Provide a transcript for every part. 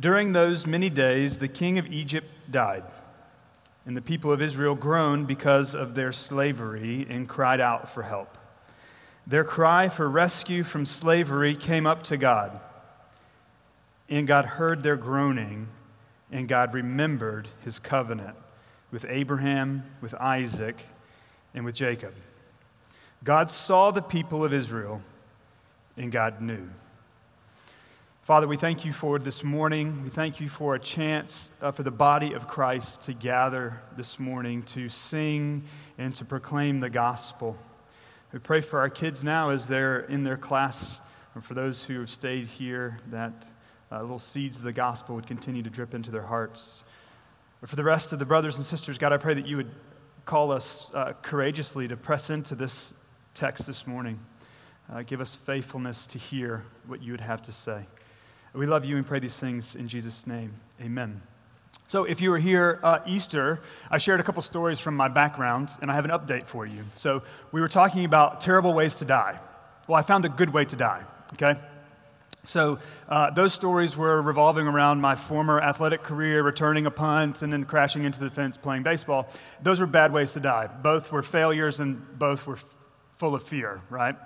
During those many days, the king of Egypt died, and the people of Israel groaned because of their slavery and cried out for help. Their cry for rescue from slavery came up to God, and God heard their groaning, and God remembered his covenant with Abraham, with Isaac, and with Jacob. God saw the people of Israel, and God knew. Father, we thank you for this morning. We thank you for a chance uh, for the body of Christ to gather this morning to sing and to proclaim the gospel. We pray for our kids now as they're in their class, and for those who have stayed here, that uh, little seeds of the gospel would continue to drip into their hearts. But for the rest of the brothers and sisters, God, I pray that you would call us uh, courageously to press into this text this morning. Uh, give us faithfulness to hear what you would have to say. We love you and pray these things in Jesus' name. Amen. So, if you were here uh, Easter, I shared a couple stories from my background, and I have an update for you. So, we were talking about terrible ways to die. Well, I found a good way to die, okay? So, uh, those stories were revolving around my former athletic career, returning a punt, and then crashing into the fence playing baseball. Those were bad ways to die. Both were failures, and both were f- full of fear, right?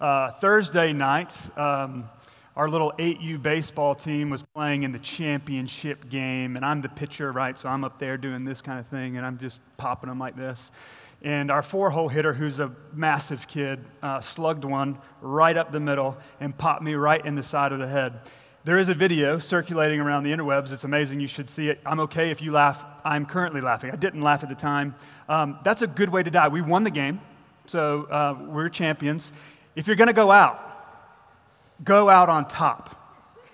Uh, Thursday night, um, our little 8U baseball team was playing in the championship game, and I'm the pitcher, right? So I'm up there doing this kind of thing, and I'm just popping them like this. And our four hole hitter, who's a massive kid, uh, slugged one right up the middle and popped me right in the side of the head. There is a video circulating around the interwebs. It's amazing. You should see it. I'm okay if you laugh. I'm currently laughing. I didn't laugh at the time. Um, that's a good way to die. We won the game, so uh, we're champions. If you're going to go out, go out on top,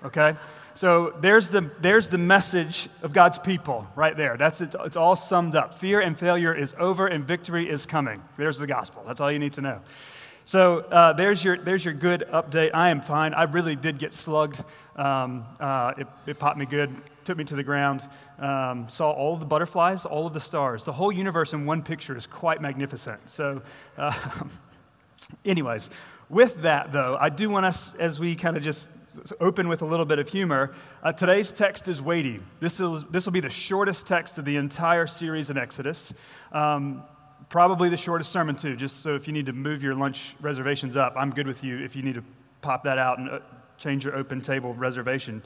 okay? So there's the, there's the message of God's people right there. That's it, it's all summed up. Fear and failure is over and victory is coming. There's the gospel. That's all you need to know. So uh, there's, your, there's your good update. I am fine. I really did get slugged. Um, uh, it, it popped me good, took me to the ground, um, saw all of the butterflies, all of the stars. The whole universe in one picture is quite magnificent. So, uh, anyways, with that though, I do want us, as we kind of just open with a little bit of humor. Uh, today's text is weighty. This, is, this will be the shortest text of the entire series in Exodus. Um, probably the shortest sermon, too, just so if you need to move your lunch reservations up, I'm good with you if you need to pop that out and uh, change your open table reservation.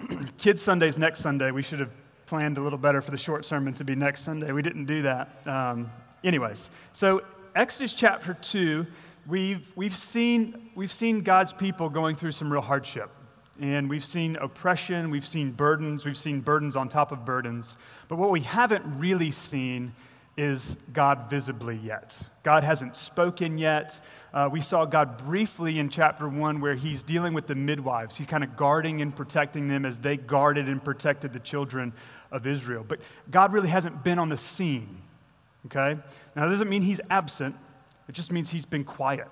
Kids Sunday's next Sunday. We should have planned a little better for the short sermon to be next Sunday. We didn't do that. Um, anyways, so Exodus chapter 2 we've, we've, seen, we've seen God's people going through some real hardship. And we've seen oppression, we've seen burdens, we've seen burdens on top of burdens. But what we haven't really seen is God visibly yet. God hasn't spoken yet. Uh, we saw God briefly in chapter one where he's dealing with the midwives. He's kind of guarding and protecting them as they guarded and protected the children of Israel. But God really hasn't been on the scene. Okay? Now, that doesn't mean he's absent, it just means he's been quiet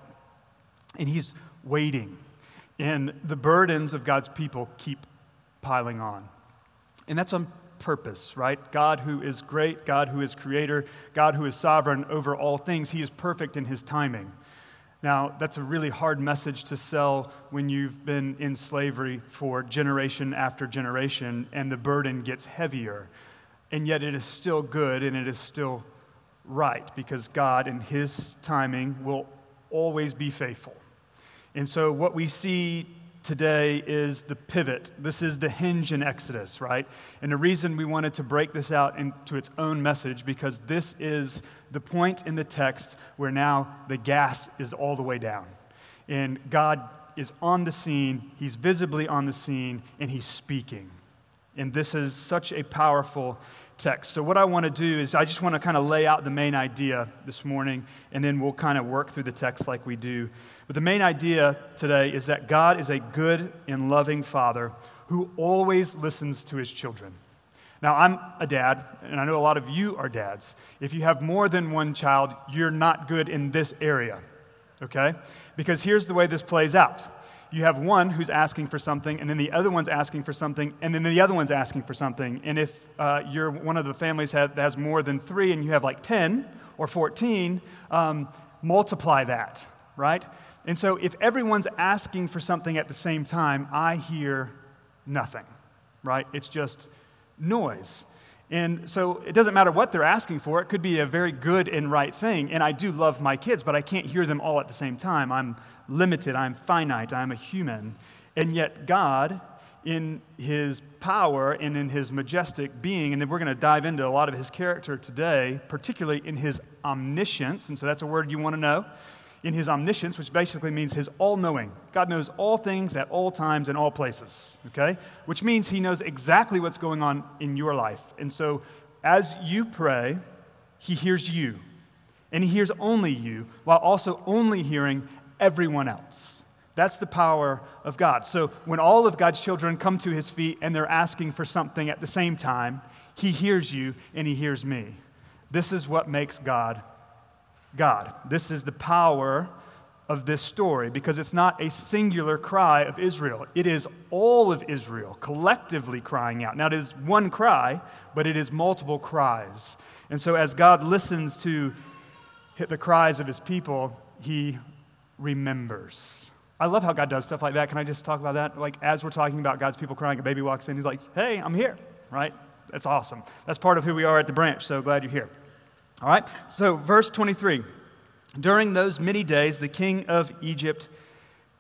and he's waiting. And the burdens of God's people keep piling on. And that's on purpose, right? God who is great, God who is creator, God who is sovereign over all things, he is perfect in his timing. Now, that's a really hard message to sell when you've been in slavery for generation after generation and the burden gets heavier. And yet it is still good and it is still right because God, in His timing, will always be faithful. And so, what we see today is the pivot. This is the hinge in Exodus, right? And the reason we wanted to break this out into its own message because this is the point in the text where now the gas is all the way down. And God is on the scene, He's visibly on the scene, and He's speaking. And this is such a powerful text. So, what I want to do is I just want to kind of lay out the main idea this morning, and then we'll kind of work through the text like we do. But the main idea today is that God is a good and loving Father who always listens to his children. Now, I'm a dad, and I know a lot of you are dads. If you have more than one child, you're not good in this area, okay? Because here's the way this plays out you have one who's asking for something, and then the other one's asking for something, and then the other one's asking for something. And if uh, you're one of the families that has more than three and you have like 10 or 14, um, multiply that, right? And so if everyone's asking for something at the same time, I hear nothing. right? It's just noise. And so it doesn't matter what they're asking for. It could be a very good and right thing. And I do love my kids, but I can't hear them all at the same time. I'm limited, I'm finite, I'm a human. And yet, God, in his power and in his majestic being, and then we're going to dive into a lot of his character today, particularly in his omniscience. And so that's a word you want to know in his omniscience, which basically means his all knowing. God knows all things at all times and all places, okay? Which means he knows exactly what's going on in your life. And so as you pray, he hears you. And he hears only you while also only hearing everyone else. That's the power of God. So when all of God's children come to his feet and they're asking for something at the same time, he hears you and he hears me. This is what makes God God. This is the power of this story because it's not a singular cry of Israel. It is all of Israel collectively crying out. Now, it is one cry, but it is multiple cries. And so, as God listens to the cries of his people, he remembers. I love how God does stuff like that. Can I just talk about that? Like, as we're talking about God's people crying, a baby walks in, he's like, hey, I'm here, right? That's awesome. That's part of who we are at the branch, so glad you're here. All right, so verse 23. During those many days, the king of Egypt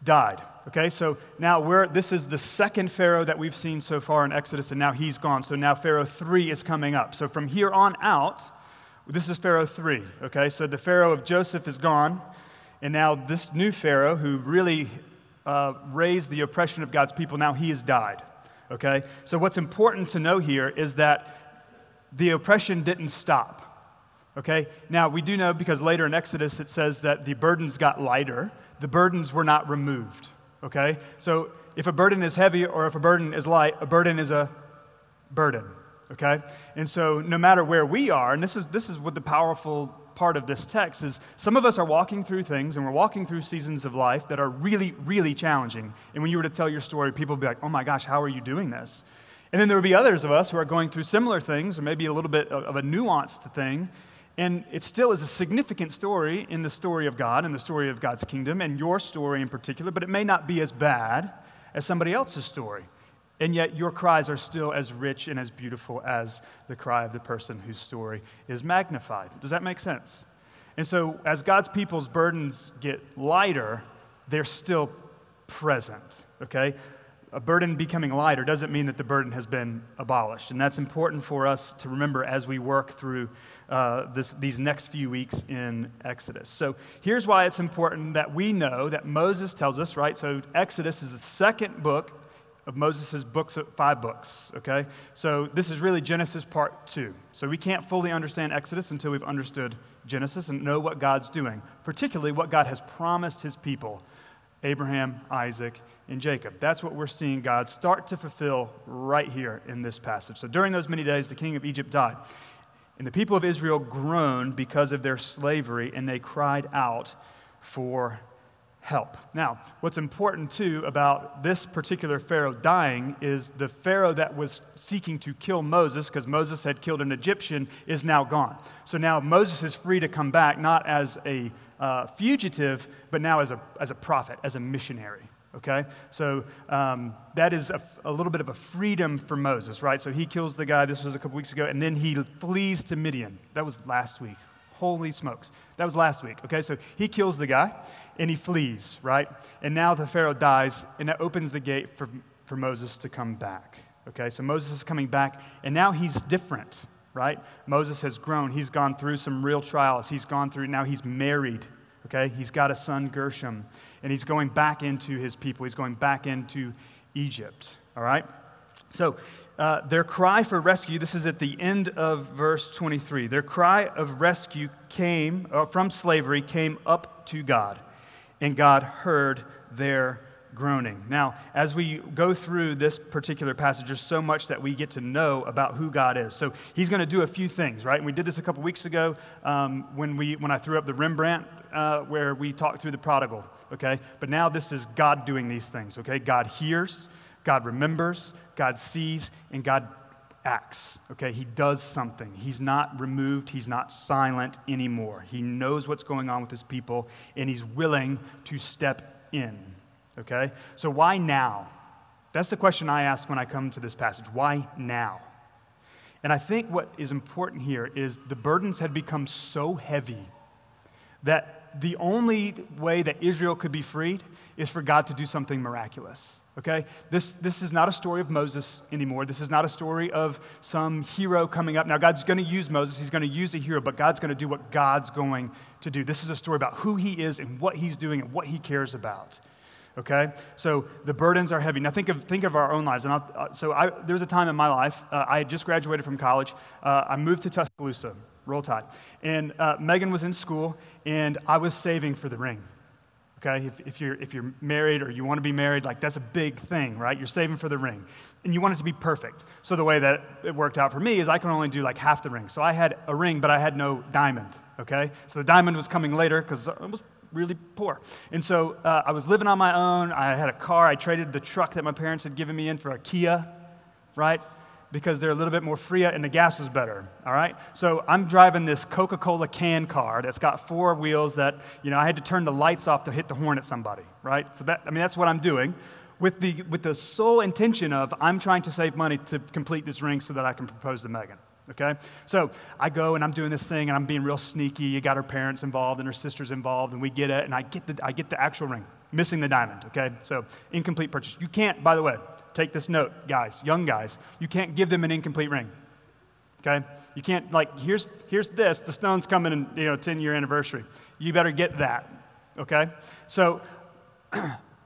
died. Okay, so now we're, this is the second Pharaoh that we've seen so far in Exodus, and now he's gone. So now Pharaoh 3 is coming up. So from here on out, this is Pharaoh 3. Okay, so the Pharaoh of Joseph is gone, and now this new Pharaoh, who really uh, raised the oppression of God's people, now he has died. Okay, so what's important to know here is that the oppression didn't stop. Okay? Now, we do know because later in Exodus it says that the burdens got lighter, the burdens were not removed. Okay? So, if a burden is heavy or if a burden is light, a burden is a burden. Okay? And so, no matter where we are, and this is, this is what the powerful part of this text is some of us are walking through things and we're walking through seasons of life that are really, really challenging. And when you were to tell your story, people would be like, oh my gosh, how are you doing this? And then there would be others of us who are going through similar things or maybe a little bit of a nuanced thing. And it still is a significant story in the story of God and the story of God's kingdom and your story in particular, but it may not be as bad as somebody else's story. And yet your cries are still as rich and as beautiful as the cry of the person whose story is magnified. Does that make sense? And so, as God's people's burdens get lighter, they're still present, okay? A burden becoming lighter doesn't mean that the burden has been abolished. And that's important for us to remember as we work through uh, this, these next few weeks in Exodus. So here's why it's important that we know that Moses tells us, right? So Exodus is the second book of Moses' books, five books, okay? So this is really Genesis part two. So we can't fully understand Exodus until we've understood Genesis and know what God's doing, particularly what God has promised his people Abraham, Isaac, and Jacob. That's what we're seeing God start to fulfill right here in this passage. So during those many days, the king of Egypt died. And the people of Israel groaned because of their slavery, and they cried out for help. Now, what's important too about this particular Pharaoh dying is the Pharaoh that was seeking to kill Moses, because Moses had killed an Egyptian, is now gone. So now Moses is free to come back, not as a uh, fugitive, but now as a, as a prophet, as a missionary. Okay? So um, that is a, a, little bit of a freedom for Moses, right? So he kills the guy, this was a couple weeks ago, and then he flees to Midian. That was last week. Holy smokes. That was last week. Okay, so he kills the guy and he flees, right? And now the Pharaoh dies, and that opens the gate for, for Moses to come back. Okay, so Moses is coming back, and now he's different, right? Moses has grown. He's gone through some real trials. He's gone through, now he's married. Okay, he's got a son, Gershom, and he's going back into his people. He's going back into Egypt. All right? So, uh, their cry for rescue, this is at the end of verse 23. Their cry of rescue came uh, from slavery, came up to God, and God heard their groaning. Now, as we go through this particular passage, there's so much that we get to know about who God is. So he's going to do a few things, right? And we did this a couple weeks ago um, when, we, when I threw up the Rembrandt, uh, where we talked through the prodigal, okay? But now this is God doing these things, okay? God hears, God remembers, God sees, and God acts. Okay, he does something. He's not removed, he's not silent anymore. He knows what's going on with his people, and he's willing to step in. Okay, so why now? That's the question I ask when I come to this passage. Why now? And I think what is important here is the burdens had become so heavy that the only way that Israel could be freed is for God to do something miraculous. Okay? This, this is not a story of Moses anymore. This is not a story of some hero coming up. Now, God's going to use Moses, He's going to use a hero, but God's going to do what God's going to do. This is a story about who He is and what He's doing and what He cares about. Okay? So the burdens are heavy. Now, think of, think of our own lives. And uh, so I, there was a time in my life, uh, I had just graduated from college. Uh, I moved to Tuscaloosa, Roll Tide. And uh, Megan was in school, and I was saving for the ring okay? If, if, you're, if you're married or you want to be married, like that's a big thing, right? You're saving for the ring. And you want it to be perfect. So the way that it worked out for me is I can only do like half the ring. So I had a ring, but I had no diamond, okay? So the diamond was coming later because I was really poor. And so uh, I was living on my own. I had a car. I traded the truck that my parents had given me in for a Kia, right? because they're a little bit more free and the gas was better. All right? So I'm driving this Coca Cola can car that's got four wheels that, you know, I had to turn the lights off to hit the horn at somebody, right? So that, I mean, that's what I'm doing with the, with the sole intention of I'm trying to save money to complete this ring so that I can propose to Megan. Okay? So I go and I'm doing this thing and I'm being real sneaky. You got her parents involved and her sisters involved, and we get it, and I get the, I get the actual ring, missing the diamond. Okay? So incomplete purchase. You can't, by the way, Take this note, guys, young guys. You can't give them an incomplete ring. Okay? You can't, like, here's, here's this. The stone's coming in, you know, 10 year anniversary. You better get that. Okay? So,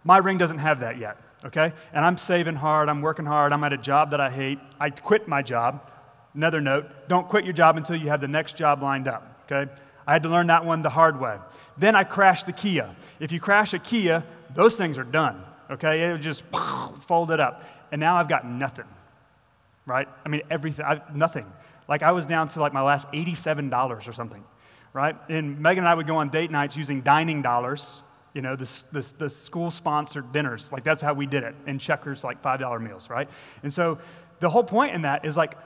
my ring doesn't have that yet. Okay? And I'm saving hard. I'm working hard. I'm at a job that I hate. I quit my job. Another note don't quit your job until you have the next job lined up. Okay? I had to learn that one the hard way. Then I crashed the Kia. If you crash a Kia, those things are done okay? It would just fold it up. And now I've got nothing, right? I mean, everything, I, nothing. Like I was down to like my last $87 or something, right? And Megan and I would go on date nights using dining dollars, you know, this, this, the school sponsored dinners. Like that's how we did it. And checkers, like $5 meals, right? And so the whole point in that is like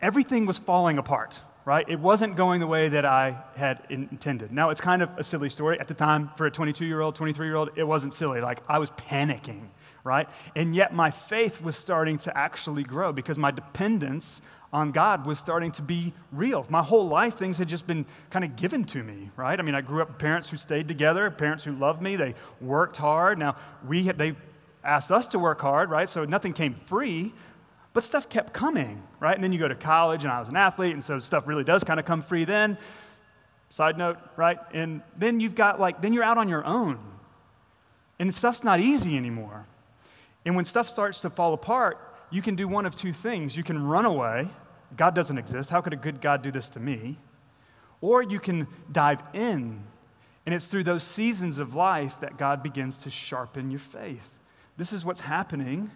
everything was falling apart, right? It wasn't going the way that I had intended. Now, it's kind of a silly story. At the time, for a 22 year old, 23 year old, it wasn't silly. Like, I was panicking, right? And yet, my faith was starting to actually grow because my dependence on God was starting to be real. My whole life, things had just been kind of given to me, right? I mean, I grew up with parents who stayed together, parents who loved me, they worked hard. Now, we had, they asked us to work hard, right? So nothing came free, but stuff kept coming, right? And then you go to college, and I was an athlete, and so stuff really does kind of come free then. Side note, right? And then you've got like, then you're out on your own. And stuff's not easy anymore. And when stuff starts to fall apart, you can do one of two things. You can run away. God doesn't exist. How could a good God do this to me? Or you can dive in. And it's through those seasons of life that God begins to sharpen your faith. This is what's happening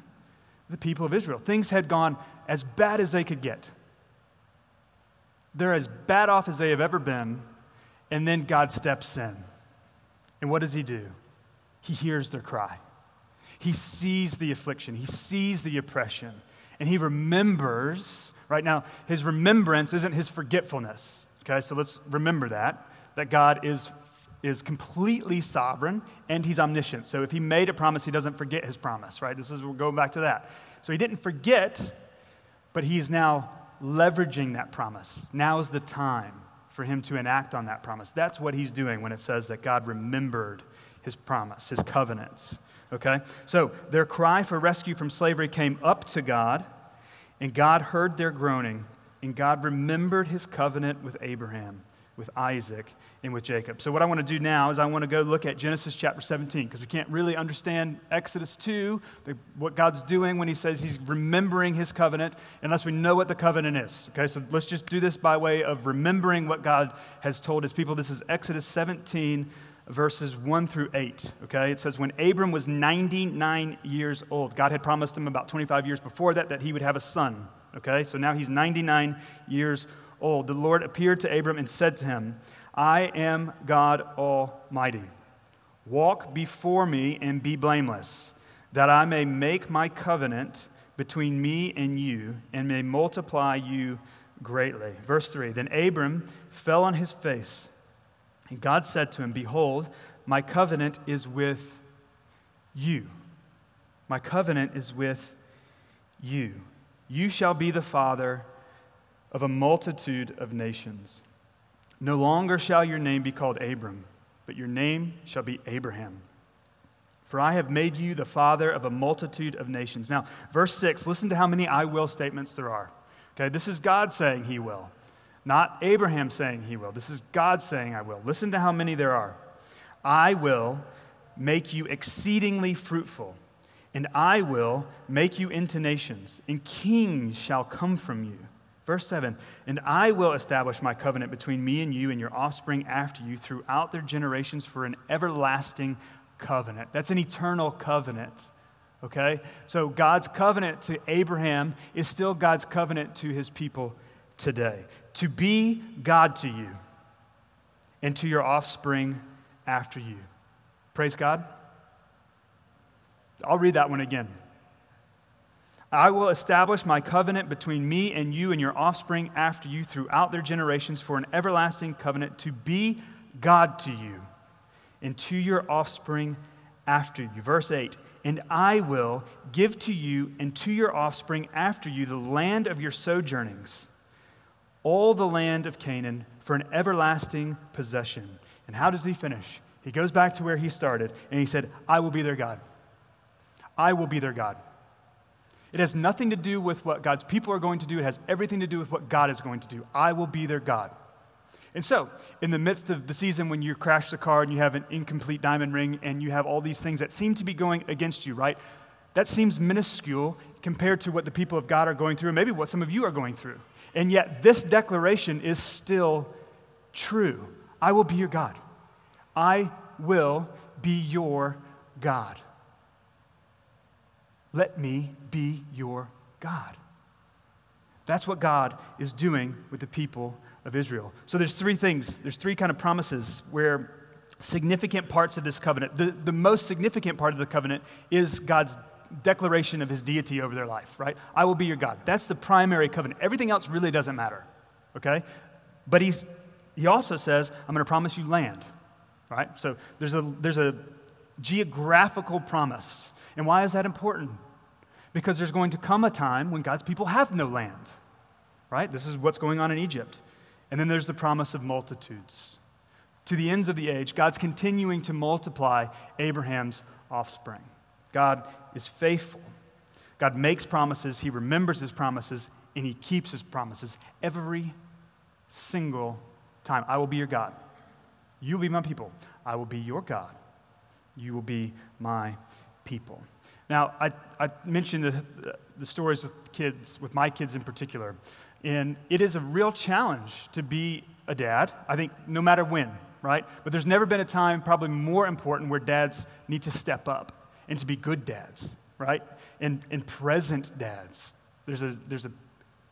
the people of Israel. Things had gone as bad as they could get. They're as bad off as they have ever been, and then God steps in. And what does He do? He hears their cry. He sees the affliction, He sees the oppression, and He remembers. Right now, His remembrance isn't His forgetfulness. Okay, so let's remember that, that God is is completely sovereign and he's omniscient. So if he made a promise, he doesn't forget his promise, right? This is, we're going back to that. So he didn't forget, but he's now leveraging that promise. Now is the time for him to enact on that promise. That's what he's doing when it says that God remembered his promise, his covenants. Okay? So their cry for rescue from slavery came up to God, and God heard their groaning, and God remembered his covenant with Abraham with Isaac, and with Jacob. So, what I want to do now is I want to go look at Genesis chapter 17 because we can't really understand Exodus 2, the, what God's doing when He says He's remembering His covenant, unless we know what the covenant is. Okay, so let's just do this by way of remembering what God has told His people. This is Exodus 17, verses 1 through 8. Okay, it says, When Abram was 99 years old, God had promised him about 25 years before that that he would have a son. Okay, so now he's 99 years old, the Lord appeared to Abram and said to him, I am God Almighty. Walk before me and be blameless, that I may make my covenant between me and you and may multiply you greatly. Verse 3 Then Abram fell on his face, and God said to him, Behold, my covenant is with you My covenant is with you. You shall be the father of a multitude of nations. No longer shall your name be called Abram, but your name shall be Abraham. For I have made you the father of a multitude of nations. Now, verse 6, listen to how many I will statements there are. Okay, this is God saying he will, not Abraham saying he will. This is God saying I will. Listen to how many there are. I will make you exceedingly fruitful, and I will make you into nations, and kings shall come from you. Verse 7 And I will establish my covenant between me and you and your offspring after you throughout their generations for an everlasting covenant. That's an eternal covenant. Okay? So God's covenant to Abraham is still God's covenant to his people today. To be God to you and to your offspring after you. Praise God. I'll read that one again. I will establish my covenant between me and you and your offspring after you throughout their generations for an everlasting covenant to be God to you and to your offspring after you. Verse 8 And I will give to you and to your offspring after you the land of your sojournings, all the land of Canaan, for an everlasting possession. And how does he finish? He goes back to where he started and he said, I will be their God. I will be their God. It has nothing to do with what God's people are going to do. It has everything to do with what God is going to do. I will be their God. And so, in the midst of the season when you crash the car and you have an incomplete diamond ring and you have all these things that seem to be going against you, right? That seems minuscule compared to what the people of God are going through, and maybe what some of you are going through. And yet, this declaration is still true I will be your God. I will be your God. Let me be your God. That's what God is doing with the people of Israel. So there's three things. There's three kind of promises where significant parts of this covenant, the, the most significant part of the covenant is God's declaration of his deity over their life, right? I will be your God. That's the primary covenant. Everything else really doesn't matter, okay? But he's, he also says, I'm going to promise you land, right? So there's a, there's a geographical promise. And why is that important? Because there's going to come a time when God's people have no land, right? This is what's going on in Egypt. And then there's the promise of multitudes. To the ends of the age, God's continuing to multiply Abraham's offspring. God is faithful. God makes promises, He remembers His promises, and He keeps His promises every single time. I will be your God. You will be my people. I will be your God. You will be my people. Now, I, I mentioned the, the stories with kids, with my kids in particular, and it is a real challenge to be a dad, I think, no matter when, right? But there's never been a time, probably more important, where dads need to step up and to be good dads, right? And, and present dads. There's a, there's a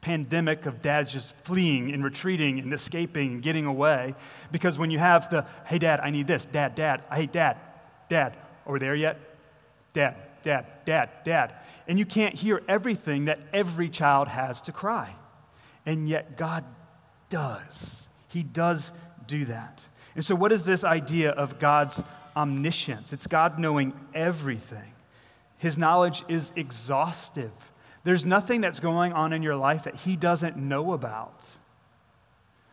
pandemic of dads just fleeing and retreating and escaping and getting away. Because when you have the, hey, dad, I need this, dad, dad, I hate dad, dad, are we there yet? Dad, dad, dad, dad. And you can't hear everything that every child has to cry. And yet God does. He does do that. And so, what is this idea of God's omniscience? It's God knowing everything. His knowledge is exhaustive. There's nothing that's going on in your life that He doesn't know about.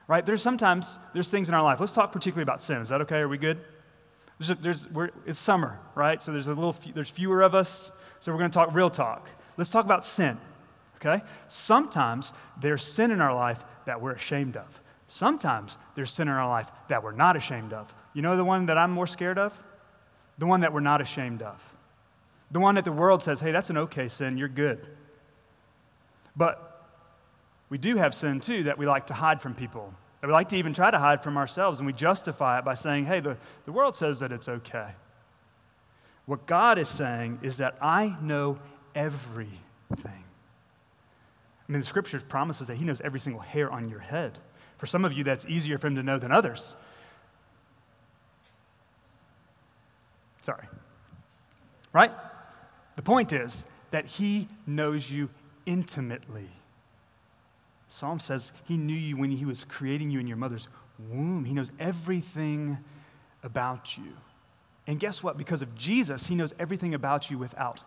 Right? There's sometimes, there's things in our life. Let's talk particularly about sin. Is that okay? Are we good? There's, there's it's summer, right? So there's a little, there's fewer of us. So we're going to talk real talk. Let's talk about sin, okay? Sometimes there's sin in our life that we're ashamed of. Sometimes there's sin in our life that we're not ashamed of. You know the one that I'm more scared of? The one that we're not ashamed of. The one that the world says, hey, that's an okay sin, you're good. But we do have sin too that we like to hide from people we like to even try to hide from ourselves, and we justify it by saying, hey, the, the world says that it's okay. What God is saying is that I know everything. I mean, the scriptures promises that He knows every single hair on your head. For some of you, that's easier for Him to know than others. Sorry. Right? The point is that He knows you intimately. Psalm says he knew you when he was creating you in your mother's womb. He knows everything about you. And guess what? Because of Jesus, he knows everything about you without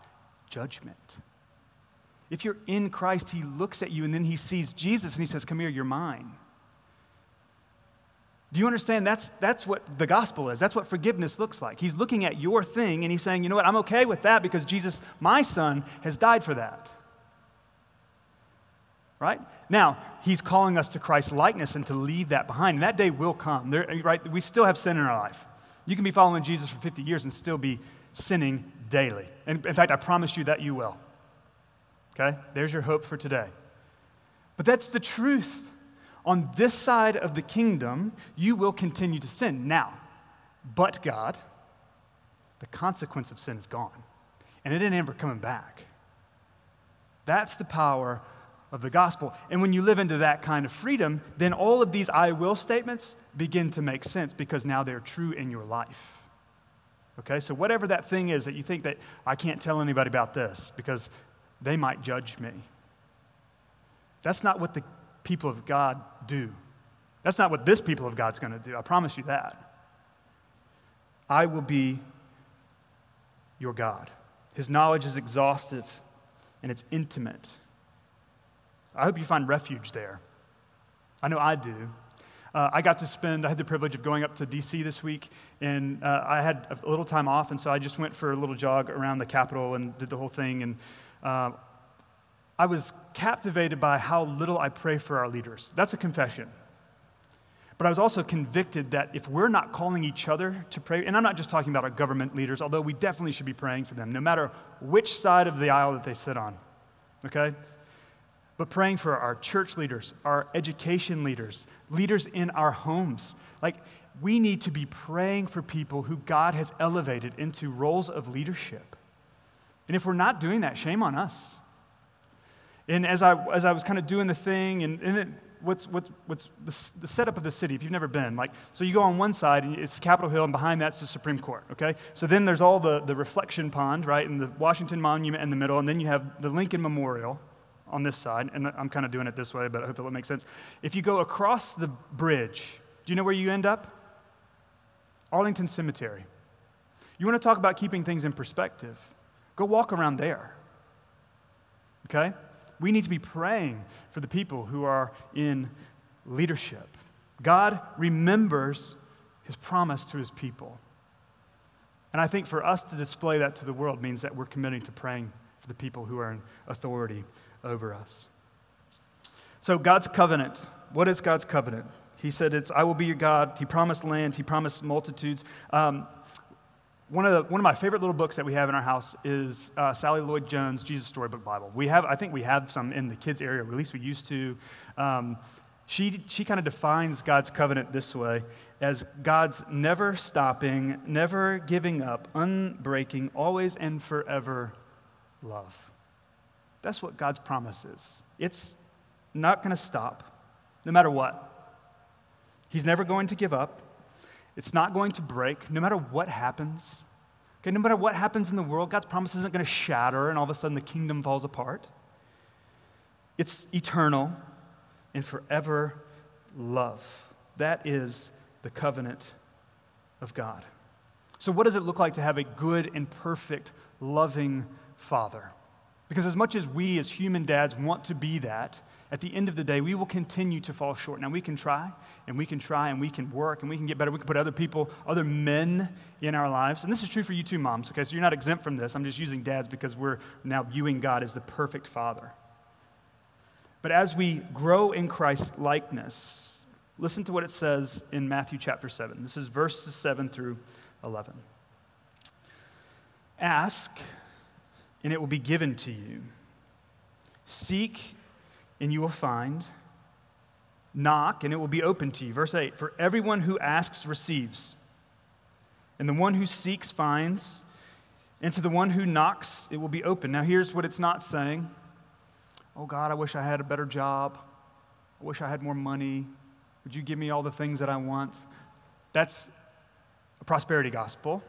judgment. If you're in Christ, He looks at you and then He sees Jesus and He says, Come here, you're mine. Do you understand? That's, that's what the gospel is. That's what forgiveness looks like. He's looking at your thing and He's saying, You know what? I'm okay with that because Jesus, my son, has died for that. Right? Now, He's calling us to Christ's likeness and to leave that behind. And that day will come. There, right? We still have sin in our life. You can be following Jesus for 50 years and still be sinning daily. And in fact, I promise you that you will. Okay? There's your hope for today. But that's the truth. On this side of the kingdom, you will continue to sin. Now, but God, the consequence of sin is gone. And it ain't ever coming back. That's the power of the gospel. And when you live into that kind of freedom, then all of these I will statements begin to make sense because now they're true in your life. Okay, so whatever that thing is that you think that I can't tell anybody about this because they might judge me. That's not what the people of God do. That's not what this people of God's going to do. I promise you that. I will be your God. His knowledge is exhaustive and it's intimate. I hope you find refuge there. I know I do. Uh, I got to spend, I had the privilege of going up to DC this week, and uh, I had a little time off, and so I just went for a little jog around the Capitol and did the whole thing. And uh, I was captivated by how little I pray for our leaders. That's a confession. But I was also convicted that if we're not calling each other to pray, and I'm not just talking about our government leaders, although we definitely should be praying for them, no matter which side of the aisle that they sit on, okay? But praying for our church leaders, our education leaders, leaders in our homes. Like, we need to be praying for people who God has elevated into roles of leadership. And if we're not doing that, shame on us. And as I, as I was kind of doing the thing, and, and it, what's, what's, what's the, the, setup of the city, if you've never been, like, so you go on one side, and it's Capitol Hill, and behind that's the Supreme Court, okay? So then there's all the, the reflection pond, right, and the Washington Monument in the middle, and then you have the Lincoln Memorial, on this side, and I'm kind of doing it this way, but I hope it makes sense. If you go across the bridge, do you know where you end up? Arlington Cemetery. You want to talk about keeping things in perspective? Go walk around there. Okay? We need to be praying for the people who are in leadership. God remembers his promise to his people. And I think for us to display that to the world means that we're committing to praying for the people who are in authority over us. So, God's covenant. What is God's covenant? He said, it's, I will be your God. He promised land, He promised multitudes. Um, one of, the, one of my favorite little books that we have in our house is uh, Sally Lloyd Jones' Jesus Storybook Bible. We have, I think we have some in the kids' area, or at least we used to. Um, she, she kind of defines God's covenant this way as God's never stopping, never giving up, unbreaking, always and forever love. That's what God's promise is. It's not going to stop, no matter what. He's never going to give up. It's not going to break, no matter what happens. Okay, no matter what happens in the world, God's promise isn't going to shatter and all of a sudden the kingdom falls apart. It's eternal and forever love. That is the covenant of God. So, what does it look like to have a good and perfect, loving Father? Because as much as we as human dads want to be that, at the end of the day, we will continue to fall short. Now, we can try, and we can try, and we can work, and we can get better. We can put other people, other men in our lives. And this is true for you too, moms, okay? So you're not exempt from this. I'm just using dads because we're now viewing God as the perfect father. But as we grow in Christ's likeness, listen to what it says in Matthew chapter 7. This is verses 7 through 11. Ask and it will be given to you. Seek, and you will find. Knock, and it will be open to you. Verse 8 For everyone who asks receives, and the one who seeks finds, and to the one who knocks, it will be open. Now, here's what it's not saying Oh, God, I wish I had a better job. I wish I had more money. Would you give me all the things that I want? That's a prosperity gospel,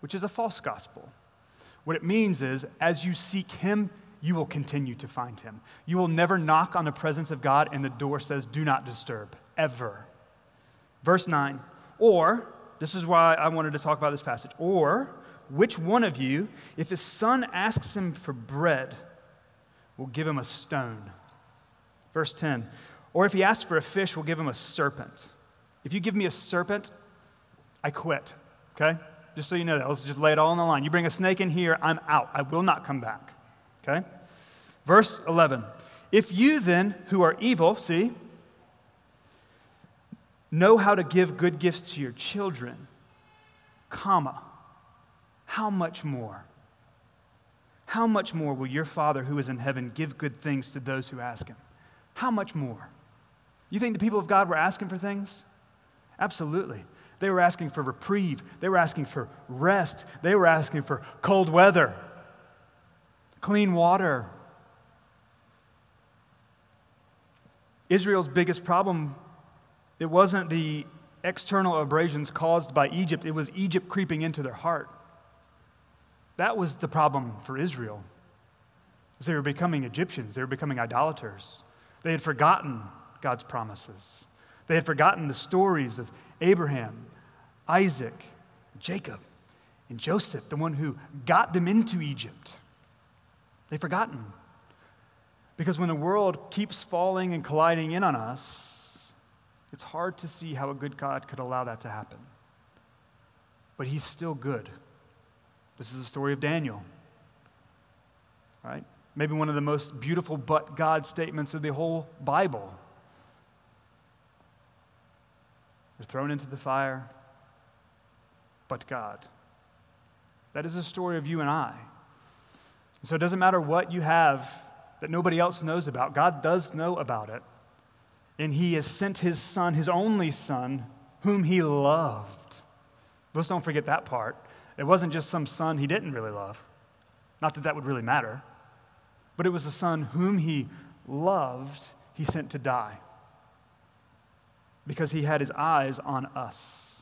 which is a false gospel. What it means is, as you seek Him, you will continue to find Him. You will never knock on the presence of God and the door says, Do not disturb, ever. Verse 9, or, this is why I wanted to talk about this passage, or which one of you, if his son asks him for bread, will give him a stone? Verse 10 Or if he asks for a fish, will give him a serpent. If you give me a serpent, I quit, okay? Just so you know that. Let's just lay it all on the line. You bring a snake in here, I'm out. I will not come back, okay? Verse 11 If you then, who are evil, see, know how to give good gifts to your children, comma, how much more? How much more will your Father who is in heaven give good things to those who ask him? How much more? You think the people of God were asking for things? Absolutely. They were asking for reprieve. They were asking for rest. They were asking for cold weather, clean water. Israel's biggest problem, it wasn't the external abrasions caused by Egypt, it was Egypt creeping into their heart. That was the problem for Israel. They were becoming Egyptians, they were becoming idolaters. They had forgotten God's promises. They had forgotten the stories of Abraham, Isaac, Jacob, and Joseph, the one who got them into Egypt. They've forgotten. Because when the world keeps falling and colliding in on us, it's hard to see how a good God could allow that to happen. But he's still good. This is the story of Daniel. Right? Maybe one of the most beautiful but God statements of the whole Bible. They're thrown into the fire, but God. That is a story of you and I. So it doesn't matter what you have that nobody else knows about, God does know about it. And He has sent His Son, His only Son, whom He loved. Let's don't forget that part. It wasn't just some son He didn't really love. Not that that would really matter, but it was the son whom He loved, He sent to die because he had his eyes on us.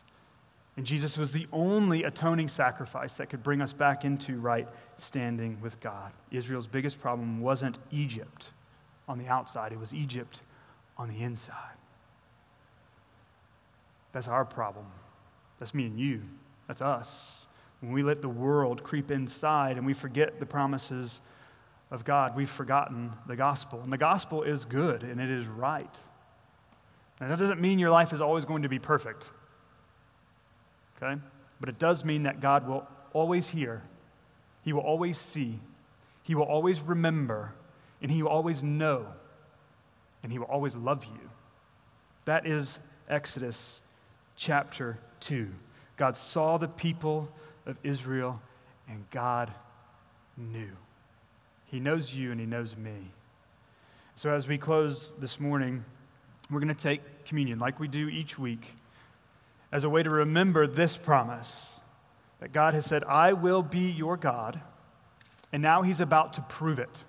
And Jesus was the only atoning sacrifice that could bring us back into right standing with God. Israel's biggest problem wasn't Egypt on the outside, it was Egypt on the inside. That's our problem. That's me and you. That's us. When we let the world creep inside and we forget the promises of God, we've forgotten the gospel. And the gospel is good and it is right. Now, that doesn't mean your life is always going to be perfect, okay? But it does mean that God will always hear, He will always see, He will always remember, and He will always know, and He will always love you. That is Exodus chapter 2. God saw the people of Israel, and God knew. He knows you, and He knows me. So, as we close this morning, we're going to take communion like we do each week as a way to remember this promise that God has said, I will be your God, and now He's about to prove it.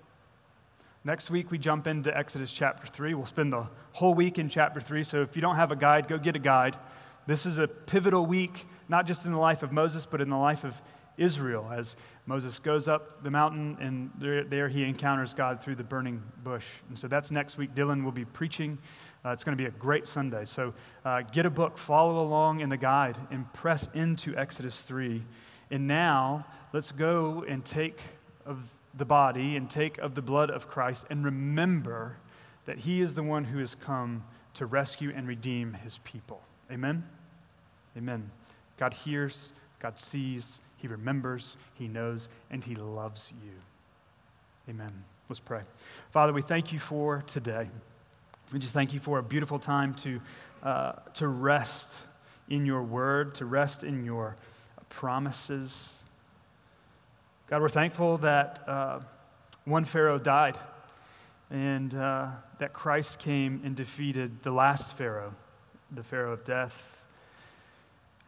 Next week, we jump into Exodus chapter 3. We'll spend the whole week in chapter 3. So if you don't have a guide, go get a guide. This is a pivotal week, not just in the life of Moses, but in the life of Israel as Moses goes up the mountain and there, there, he encounters God through the burning bush. And so that's next week. Dylan will be preaching. Uh, it's going to be a great Sunday. So uh, get a book, follow along in the guide, and press into Exodus 3. And now let's go and take of the body and take of the blood of Christ and remember that he is the one who has come to rescue and redeem his people. Amen? Amen. God hears, God sees, he remembers, He knows, and He loves you. Amen. Let's pray. Father, we thank you for today. We just thank you for a beautiful time to, uh, to rest in your word, to rest in your promises. God, we're thankful that uh, one Pharaoh died and uh, that Christ came and defeated the last Pharaoh, the Pharaoh of death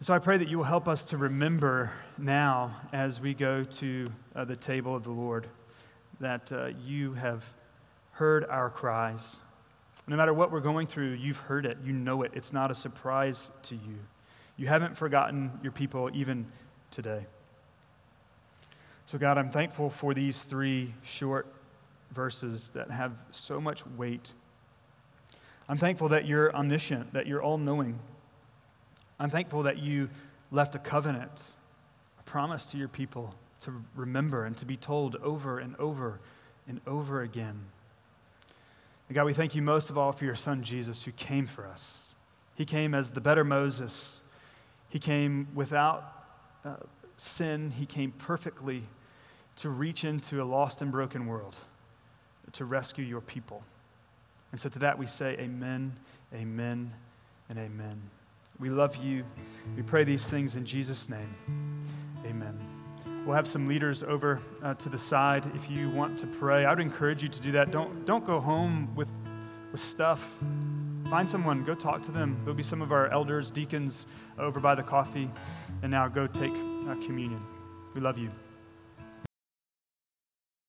so I pray that you will help us to remember now as we go to uh, the table of the Lord that uh, you have heard our cries. No matter what we're going through, you've heard it. You know it. It's not a surprise to you. You haven't forgotten your people even today. So, God, I'm thankful for these three short verses that have so much weight. I'm thankful that you're omniscient, that you're all knowing I'm thankful that you left a covenant, a promise to your people to remember and to be told over and over and over again. And God, we thank you most of all for your son Jesus who came for us. He came as the better Moses. He came without uh, sin. He came perfectly to reach into a lost and broken world, to rescue your people. And so to that we say, Amen, Amen, and Amen. We love you. We pray these things in Jesus' name. Amen. We'll have some leaders over uh, to the side if you want to pray. I would encourage you to do that. Don't, don't go home with, with stuff. Find someone, go talk to them. There'll be some of our elders, deacons over by the coffee. And now go take uh, communion. We love you.